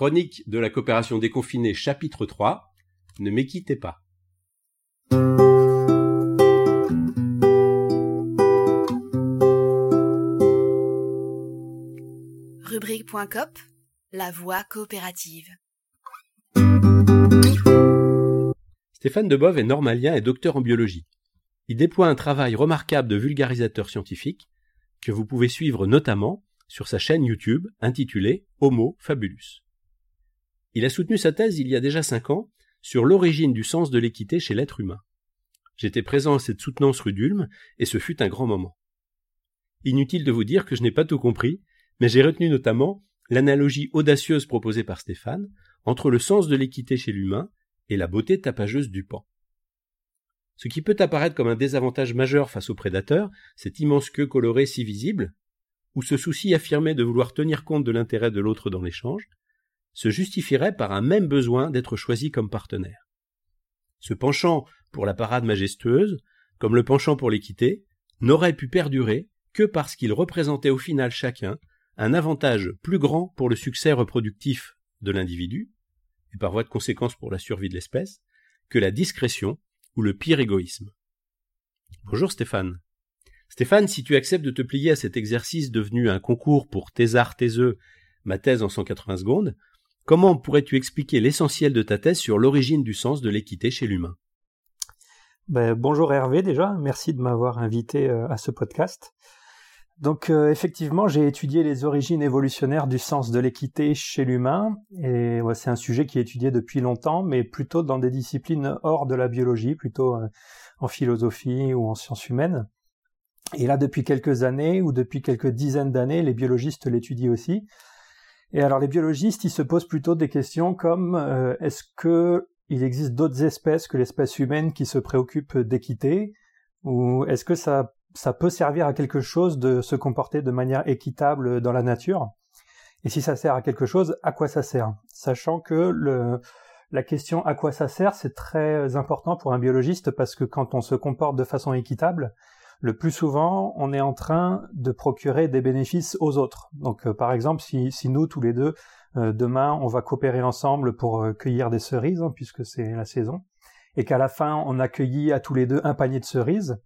Chronique de la coopération déconfinée chapitre 3. Ne m'équitez pas. Rubrique.cop La voie coopérative. Stéphane Debove est normalien et docteur en biologie. Il déploie un travail remarquable de vulgarisateur scientifique que vous pouvez suivre notamment sur sa chaîne YouTube intitulée Homo Fabulus. Il a soutenu sa thèse il y a déjà cinq ans sur l'origine du sens de l'équité chez l'être humain. J'étais présent à cette soutenance rue d'Ulm et ce fut un grand moment. Inutile de vous dire que je n'ai pas tout compris, mais j'ai retenu notamment l'analogie audacieuse proposée par Stéphane entre le sens de l'équité chez l'humain et la beauté tapageuse du pan. Ce qui peut apparaître comme un désavantage majeur face aux prédateurs, cette immense queue colorée si visible, ou ce souci affirmé de vouloir tenir compte de l'intérêt de l'autre dans l'échange, se justifierait par un même besoin d'être choisi comme partenaire. Ce penchant pour la parade majestueuse, comme le penchant pour l'équité, n'aurait pu perdurer que parce qu'il représentait au final chacun un avantage plus grand pour le succès reproductif de l'individu, et par voie de conséquence pour la survie de l'espèce, que la discrétion ou le pire égoïsme. Bonjour Stéphane. Stéphane, si tu acceptes de te plier à cet exercice devenu un concours pour Thésard Théseux, ma thèse en 180 secondes, comment pourrais-tu expliquer l'essentiel de ta thèse sur l'origine du sens de l'équité chez l'humain? Ben, Bonjour Hervé déjà, merci de m'avoir invité euh, à ce podcast. Donc euh, effectivement, j'ai étudié les origines évolutionnaires du sens de l'équité chez l'humain, et c'est un sujet qui est étudié depuis longtemps, mais plutôt dans des disciplines hors de la biologie, plutôt euh, en philosophie ou en sciences humaines. Et là, depuis quelques années ou depuis quelques dizaines d'années, les biologistes l'étudient aussi. Et alors, les biologistes, ils se posent plutôt des questions comme euh, est-ce que il existe d'autres espèces que l'espèce humaine qui se préoccupent d'équité, ou est-ce que ça ça peut servir à quelque chose de se comporter de manière équitable dans la nature? Et si ça sert à quelque chose, à quoi ça sert? Sachant que le, la question à quoi ça sert, c'est très important pour un biologiste parce que quand on se comporte de façon équitable, le plus souvent, on est en train de procurer des bénéfices aux autres. Donc, euh, par exemple, si, nous, tous les deux, euh, demain, on va coopérer ensemble pour euh, cueillir des cerises, hein, puisque c'est la saison, et qu'à la fin, on accueillit à tous les deux un panier de cerises,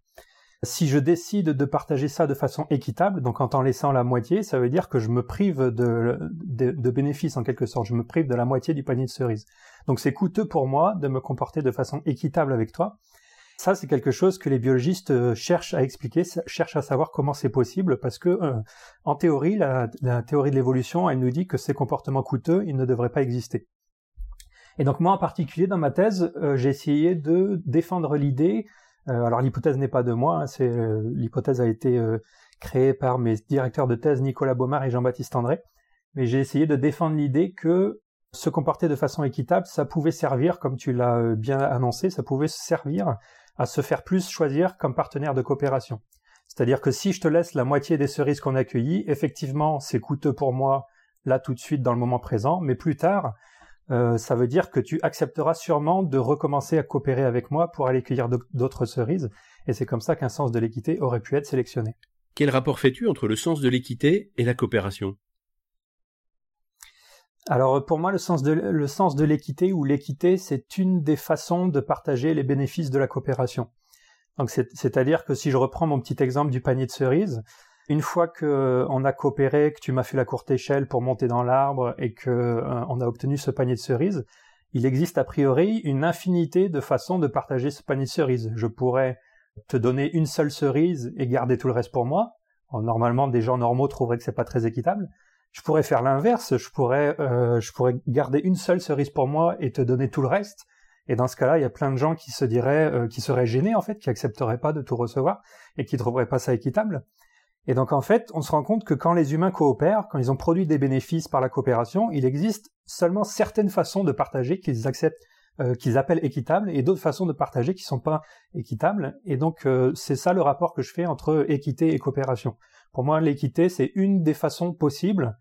si je décide de partager ça de façon équitable, donc en t'en laissant la moitié, ça veut dire que je me prive de, de, de bénéfices en quelque sorte, je me prive de la moitié du panier de cerises. Donc c'est coûteux pour moi de me comporter de façon équitable avec toi, ça, c'est quelque chose que les biologistes euh, cherchent à expliquer, cherchent à savoir comment c'est possible, parce que euh, en théorie, la, théorie de l'évolution, elle nous dit que ces comportements coûteux, ils ne devraient pas exister. Et donc moi, en particulier, dans ma thèse, euh, j'ai essayé de défendre l'idée. alors l'hypothèse n'est pas de moi, hein, c'est l'hypothèse a été créée par mes directeurs de thèse Nicolas Baumard et Jean-Baptiste André. Mais j'ai essayé de défendre l'idée que se comporter de façon équitable, ça pouvait servir, comme tu l'as bien annoncé, ça pouvait servir à se faire plus choisir comme partenaire de coopération. C'est-à-dire que si je te laisse la moitié des cerises qu'on a cueillies, effectivement, c'est coûteux pour moi là tout de suite dans le moment présent, mais plus tard, euh, ça veut dire que tu accepteras sûrement de recommencer à coopérer avec moi pour aller cueillir d'autres cerises, et c'est comme ça qu'un sens de l'équité aurait pu être sélectionné. Quel rapport fais-tu entre le sens de l'équité et la coopération? Alors pour moi, le sens de, l'équité ou l'équité, c'est une des façons de partager les bénéfices de la coopération. Donc c'est-à-dire que si je reprends mon petit exemple du panier de cerises, une fois que on a coopéré, que tu m'as fait la courte échelle pour monter dans l'arbre et que euh, on a obtenu ce panier de cerises, il existe a priori une infinité de façons de partager ce panier de cerises. Je pourrais te donner une seule cerise et garder tout le reste pour moi. Normalement, des gens normaux trouveraient que c'est pas très équitable. Je pourrais faire l'inverse, je pourrais, euh, je pourrais garder une seule cerise pour moi et te donner tout le reste. Et dans ce cas-là, il y a plein de gens qui se diraient, euh, qui seraient gênés en fait, qui accepteraient pas de tout recevoir et qui trouveraient pas ça équitable. Et donc en fait, on se rend compte que quand les humains coopèrent, quand ils ont produit des bénéfices par la coopération, il existe seulement certaines façons de partager qu'ils acceptent, euh, qu'ils appellent équitables, et d'autres façons de partager qui sont pas équitables. Et donc c'est ça le rapport que je fais entre équité et coopération. Pour moi, l'équité c'est une des façons possibles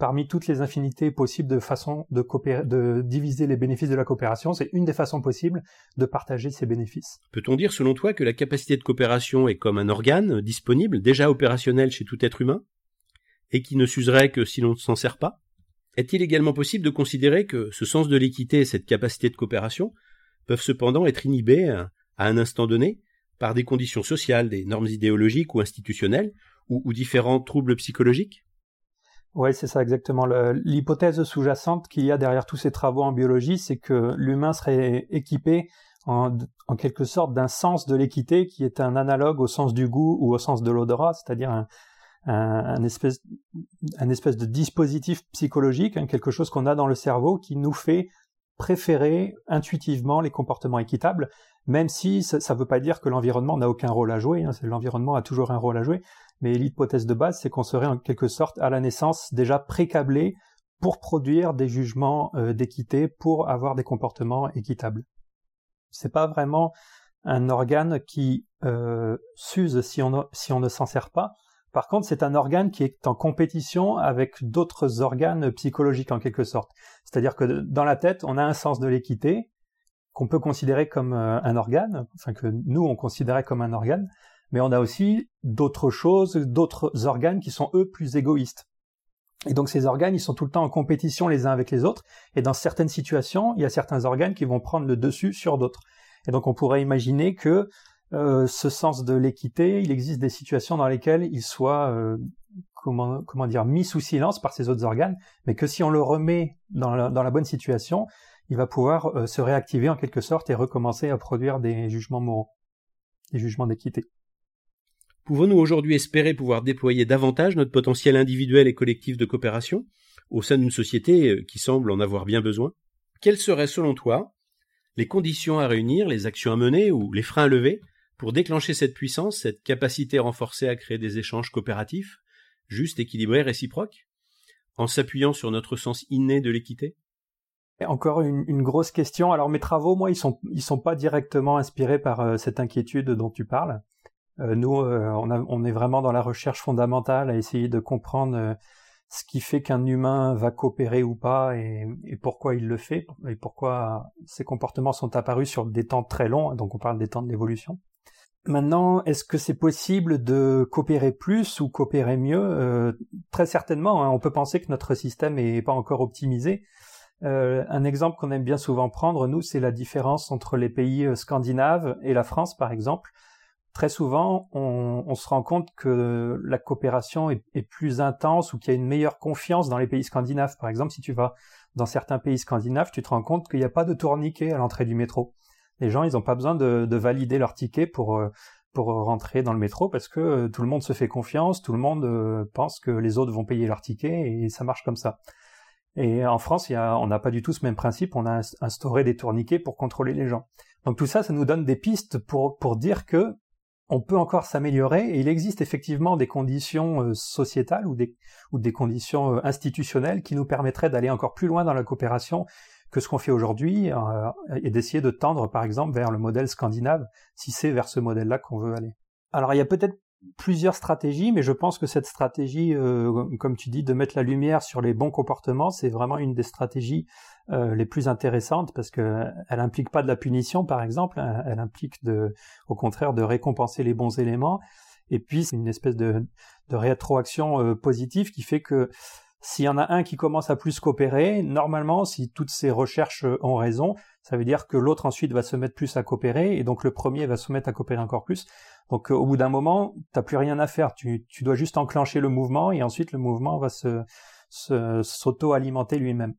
parmi toutes les infinités possibles de façons de, diviser les bénéfices de la coopération, c'est une des façons possibles de partager ces bénéfices. Peut-on dire selon toi que la capacité de coopération est comme un organe disponible, déjà opérationnel chez tout être humain, et qui ne s'userait que si l'on ne s'en sert pas? Est-il également possible de considérer que ce sens de l'équité et cette capacité de coopération peuvent cependant être inhibés à un instant donné par des conditions sociales, des normes idéologiques ou institutionnelles, ou, différents troubles psychologiques? Oui, c'est ça exactement. L'hypothèse sous-jacente qu'il y a derrière tous ces travaux en biologie, c'est que l'humain serait équipé en, quelque sorte d'un sens de l'équité qui est un analogue au sens du goût ou au sens de l'odorat, c'est-à-dire un, espèce, un espèce de dispositif psychologique, hein, quelque chose qu'on a dans le cerveau qui nous fait préférer intuitivement les comportements équitables, même si ça ne veut pas dire que l'environnement n'a aucun rôle à jouer, hein, l'environnement a toujours un rôle à jouer, mais l'hypothèse de base, c'est qu'on serait en quelque sorte à la naissance déjà précablé pour produire des jugements euh, d'équité, pour avoir des comportements équitables. C'est pas vraiment un organe qui euh, s'use si on, ne s'en sert pas, par contre, c'est un organe qui est en compétition avec d'autres organes psychologiques en quelque sorte. C'est-à-dire que dans la tête, on a un sens de l'équité qu'on peut considérer comme euh, un organe, enfin que nous on considérait comme un organe, mais on a aussi d'autres choses, d'autres organes qui sont eux plus égoïstes. Et donc ces organes, ils sont tout le temps en compétition les uns avec les autres, et dans certaines situations, il y a certains organes qui vont prendre le dessus sur d'autres. Et donc on pourrait imaginer que euh, ce sens de l'équité, il existe des situations dans lesquelles il soit euh, comment, comment dire mis sous silence par ses autres organes, mais que si on le remet dans la, dans la bonne situation, il va pouvoir euh, se réactiver en quelque sorte et recommencer à produire des jugements moraux, des jugements d'équité. Pouvons-nous aujourd'hui espérer pouvoir déployer davantage notre potentiel individuel et collectif de coopération au sein d'une société qui semble en avoir bien besoin? Quelles seraient selon toi les conditions à réunir, les actions à mener ou les freins à lever pour déclencher cette puissance, cette capacité renforcée à créer des échanges coopératifs, justes, équilibrés, réciproques, en s'appuyant sur notre sens inné de l'équité? Encore une, grosse question. Alors mes travaux, moi, ils sont sont pas directement inspirés par euh, cette inquiétude dont tu parles. Euh, nous, euh, on, est vraiment dans la recherche fondamentale à essayer de comprendre ce qui fait qu'un humain va coopérer ou pas et, pourquoi il le fait et pourquoi ces comportements sont apparus sur des temps très longs. Donc on parle des temps de l'évolution. Maintenant, est-ce que c'est possible de coopérer plus ou coopérer mieux? Euh, Très certainement. Hein. on peut penser que notre système n'est pas encore optimisé. Euh, un exemple qu'on aime bien souvent prendre, nous, c'est la différence entre les pays euh, scandinaves et la France, par exemple. Très souvent, on, se rend compte que la coopération est, plus intense ou qu'il y a une meilleure confiance dans les pays scandinaves. Par exemple, si tu vas dans certains pays scandinaves, tu te rends compte qu'il n'y a pas de tourniquet à l'entrée du métro. Les gens, ils n'ont pas besoin de, valider leur ticket pour euh, pour rentrer dans le métro parce que euh, tout le monde se fait confiance, tout le monde euh, pense que les autres vont payer leur ticket et ça marche comme ça. Et en France, y a, on n'a pas du tout ce même principe. On a instauré des tourniquets pour contrôler les gens. Donc tout ça, ça nous donne des pistes pour pour dire que on peut encore s'améliorer et il existe effectivement des conditions sociétales ou des conditions institutionnelles qui nous permettraient d'aller encore plus loin dans la coopération que ce qu'on fait aujourd'hui euh, et d'essayer de tendre par exemple vers le modèle scandinave si c'est vers ce modèle-là qu'on veut aller. Alors il y a peut-être plusieurs stratégies, mais je pense que cette stratégie, euh, comme tu dis, de mettre la lumière sur les bons comportements, c'est vraiment une des stratégies euh, les plus intéressantes parce que elle implique pas de la punition, par exemple, hein, elle implique de, au contraire, de récompenser les bons éléments. Et puis c'est une espèce de, de rétroaction positive qui fait que s'il y en a un qui commence à plus coopérer, normalement, si toutes ces recherches ont raison, ça veut dire que l'autre ensuite va se mettre plus à coopérer, et donc le premier va se mettre à coopérer encore plus. Donc euh, au bout d'un moment, t'as plus rien à faire, tu, tu, dois juste enclencher le mouvement, et ensuite le mouvement va se s'auto-alimenter lui-même.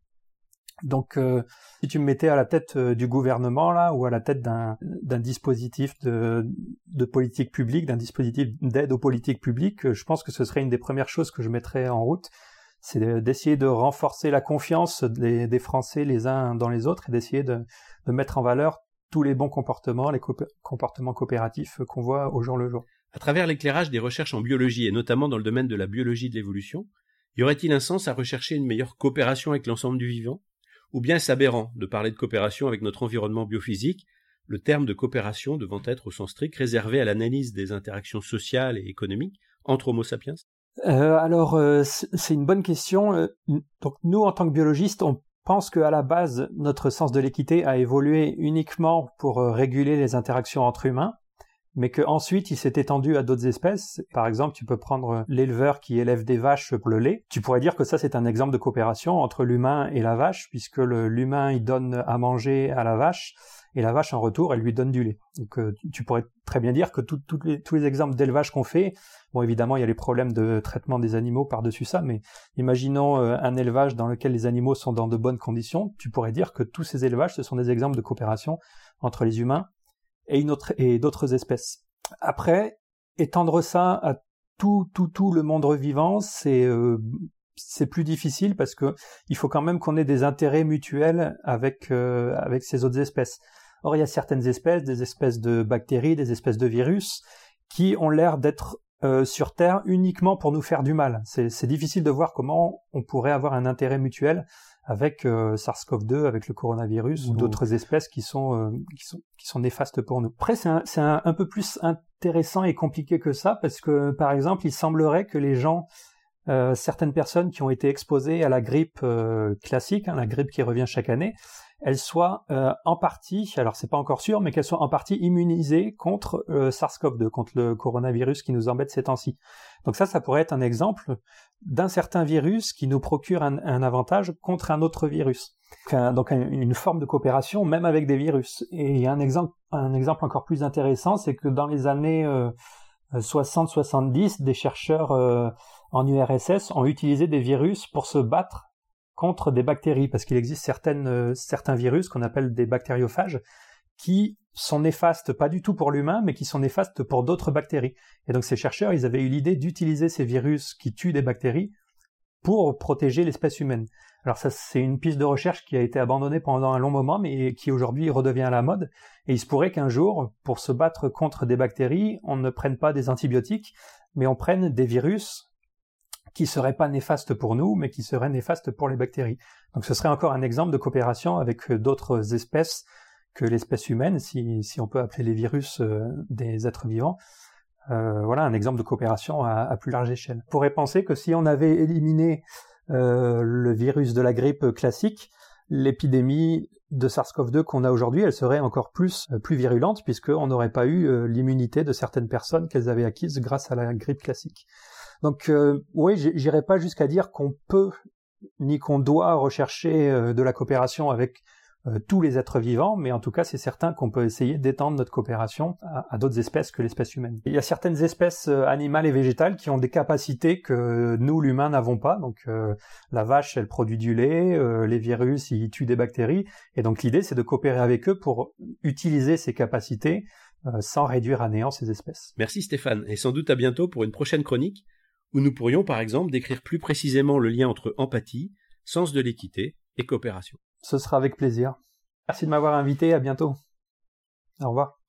Donc, euh, si tu me mettais à la tête euh, du gouvernement là, ou à la tête d'un dispositif de, de politique publique, d'un dispositif d'aide aux politiques publiques, je pense que ce serait une des premières choses que je mettrais en route c'est d'essayer de renforcer la confiance des, Français les uns dans les autres et d'essayer de, mettre en valeur tous les bons comportements, les comportements coopératifs qu'on voit au jour le jour. À travers l'éclairage des recherches en biologie et notamment dans le domaine de la biologie de l'évolution, y aurait-il un sens à rechercher une meilleure coopération avec l'ensemble du vivant? Ou bien est-ce aberrant de parler de coopération avec notre environnement biophysique, le terme de coopération devant être au sens strict réservé à l'analyse des interactions sociales et économiques entre Homo sapiens? Euh, alors, euh, c'est une bonne question. Euh, donc, nous, en tant que biologistes, on pense qu'à la base, notre sens de l'équité a évolué uniquement pour réguler les interactions entre humains. mais qu'ensuite il s'est étendu à d'autres espèces. Par exemple, tu peux prendre l'éleveur qui élève des vaches pour le lait. Tu pourrais dire que ça c'est un exemple de coopération entre l'humain et la vache, puisque l'humain il donne à manger à la vache et la vache en retour elle lui donne du lait. Donc euh, tu pourrais très bien dire que les, tous les exemples d'élevage qu'on fait, bon évidemment il y a les problèmes de traitement des animaux par-dessus ça, mais imaginons euh, un élevage dans lequel les animaux sont dans de bonnes conditions, tu pourrais dire que tous ces élevages ce sont des exemples de coopération entre les humains et, d'autres espèces. Après, étendre ça à tout, tout, tout le monde vivant, c'est euh, c'est plus difficile parce que il faut quand même qu'on ait des intérêts mutuels avec euh, avec ces autres espèces. Or, il y a certaines espèces, des espèces de bactéries, des espèces de virus, qui ont l'air d'être euh, sur Terre uniquement pour nous faire du mal. C'est difficile de voir comment on pourrait avoir un intérêt mutuel avec euh, SARS-CoV-2, avec le coronavirus ou d'autres espèces qui sont, euh, qui sont qui sont néfastes pour nous. Après, c'est un, un, un, peu plus intéressant et compliqué que ça parce que, par exemple, il semblerait que les gens, euh, certaines personnes qui ont été exposées à la grippe classique, hein, la grippe qui revient chaque année, elles soient en partie, alors c'est pas encore sûr, mais qu'elles soient en partie immunisées contre SARS-CoV-2, contre le coronavirus qui nous embête ces temps-ci. Donc ça, ça pourrait être un exemple d'un certain virus qui nous procure un, avantage contre un autre virus. Donc une forme de coopération même avec des virus. Et il y a un exemple, un exemple encore plus intéressant, c'est que dans les années 60-70, euh, des chercheurs euh, en URSS ont utilisé des virus pour se battre contre des bactéries, parce qu'il existe euh, certains virus qu'on appelle des bactériophages qui sont néfastes pas du tout pour l'humain, mais qui sont néfastes pour d'autres bactéries. Et donc ces chercheurs, ils avaient eu l'idée d'utiliser ces virus qui tuent des bactéries pour protéger l'espèce humaine. Alors ça, c'est une piste de recherche qui a été abandonnée pendant un long moment, mais qui aujourd'hui redevient à la mode. Et il se pourrait qu'un jour, pour se battre contre des bactéries, on ne prenne pas des antibiotiques, mais on prenne des virus qui seraient pas néfastes pour nous, mais qui seraient néfastes pour les bactéries. Donc ce serait encore un exemple de coopération avec d'autres espèces que l'espèce humaine, si, si, on peut appeler les virus euh, des êtres vivants. Euh, voilà un exemple de coopération à, à, plus large échelle. On pourrait penser que si on avait éliminé euh, le virus de la grippe classique, l'épidémie de SARS-CoV-2 qu'on a aujourd'hui, elle serait encore plus euh, plus virulente puisqu'on n'aurait pas eu euh, l'immunité de certaines personnes qu'elles avaient acquises grâce à la grippe classique. Donc oui, j'irai pas jusqu'à dire qu'on peut ni qu'on doit rechercher de la coopération avec euh, tous les êtres vivants, mais en tout cas c'est certain qu'on peut essayer d'étendre notre coopération à, d'autres espèces que l'espèce humaine. Il y a certaines espèces euh, animales et végétales qui ont des capacités que nous l'humain n'avons pas. Donc euh, la vache elle produit du lait, les virus ils tuent des bactéries, et donc l'idée c'est de coopérer avec eux pour utiliser ces capacités sans réduire à néant ces espèces. Merci Stéphane, et sans doute à bientôt pour une prochaine chronique où nous pourrions par exemple décrire plus précisément le lien entre empathie, sens de l'équité et coopération. Ce sera avec plaisir. Merci de m'avoir invité, à bientôt. Au revoir.